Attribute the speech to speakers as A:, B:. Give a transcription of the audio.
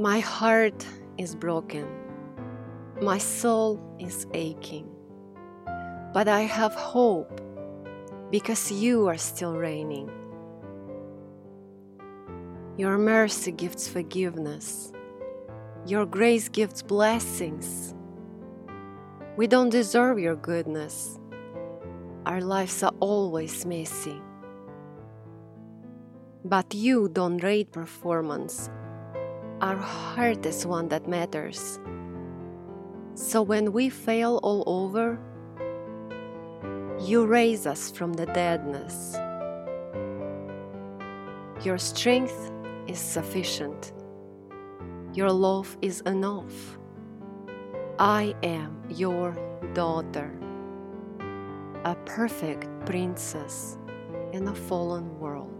A: My heart is broken, my soul is aching, but I have hope because you are still reigning. Your mercy gives forgiveness, your grace gives blessings. We don't deserve your goodness, our lives are always messy. But you don't rate performance. Our heart is one that matters. So when we fail all over, you raise us from the deadness. Your strength is sufficient. Your love is enough. I am your daughter, a perfect princess in a fallen world.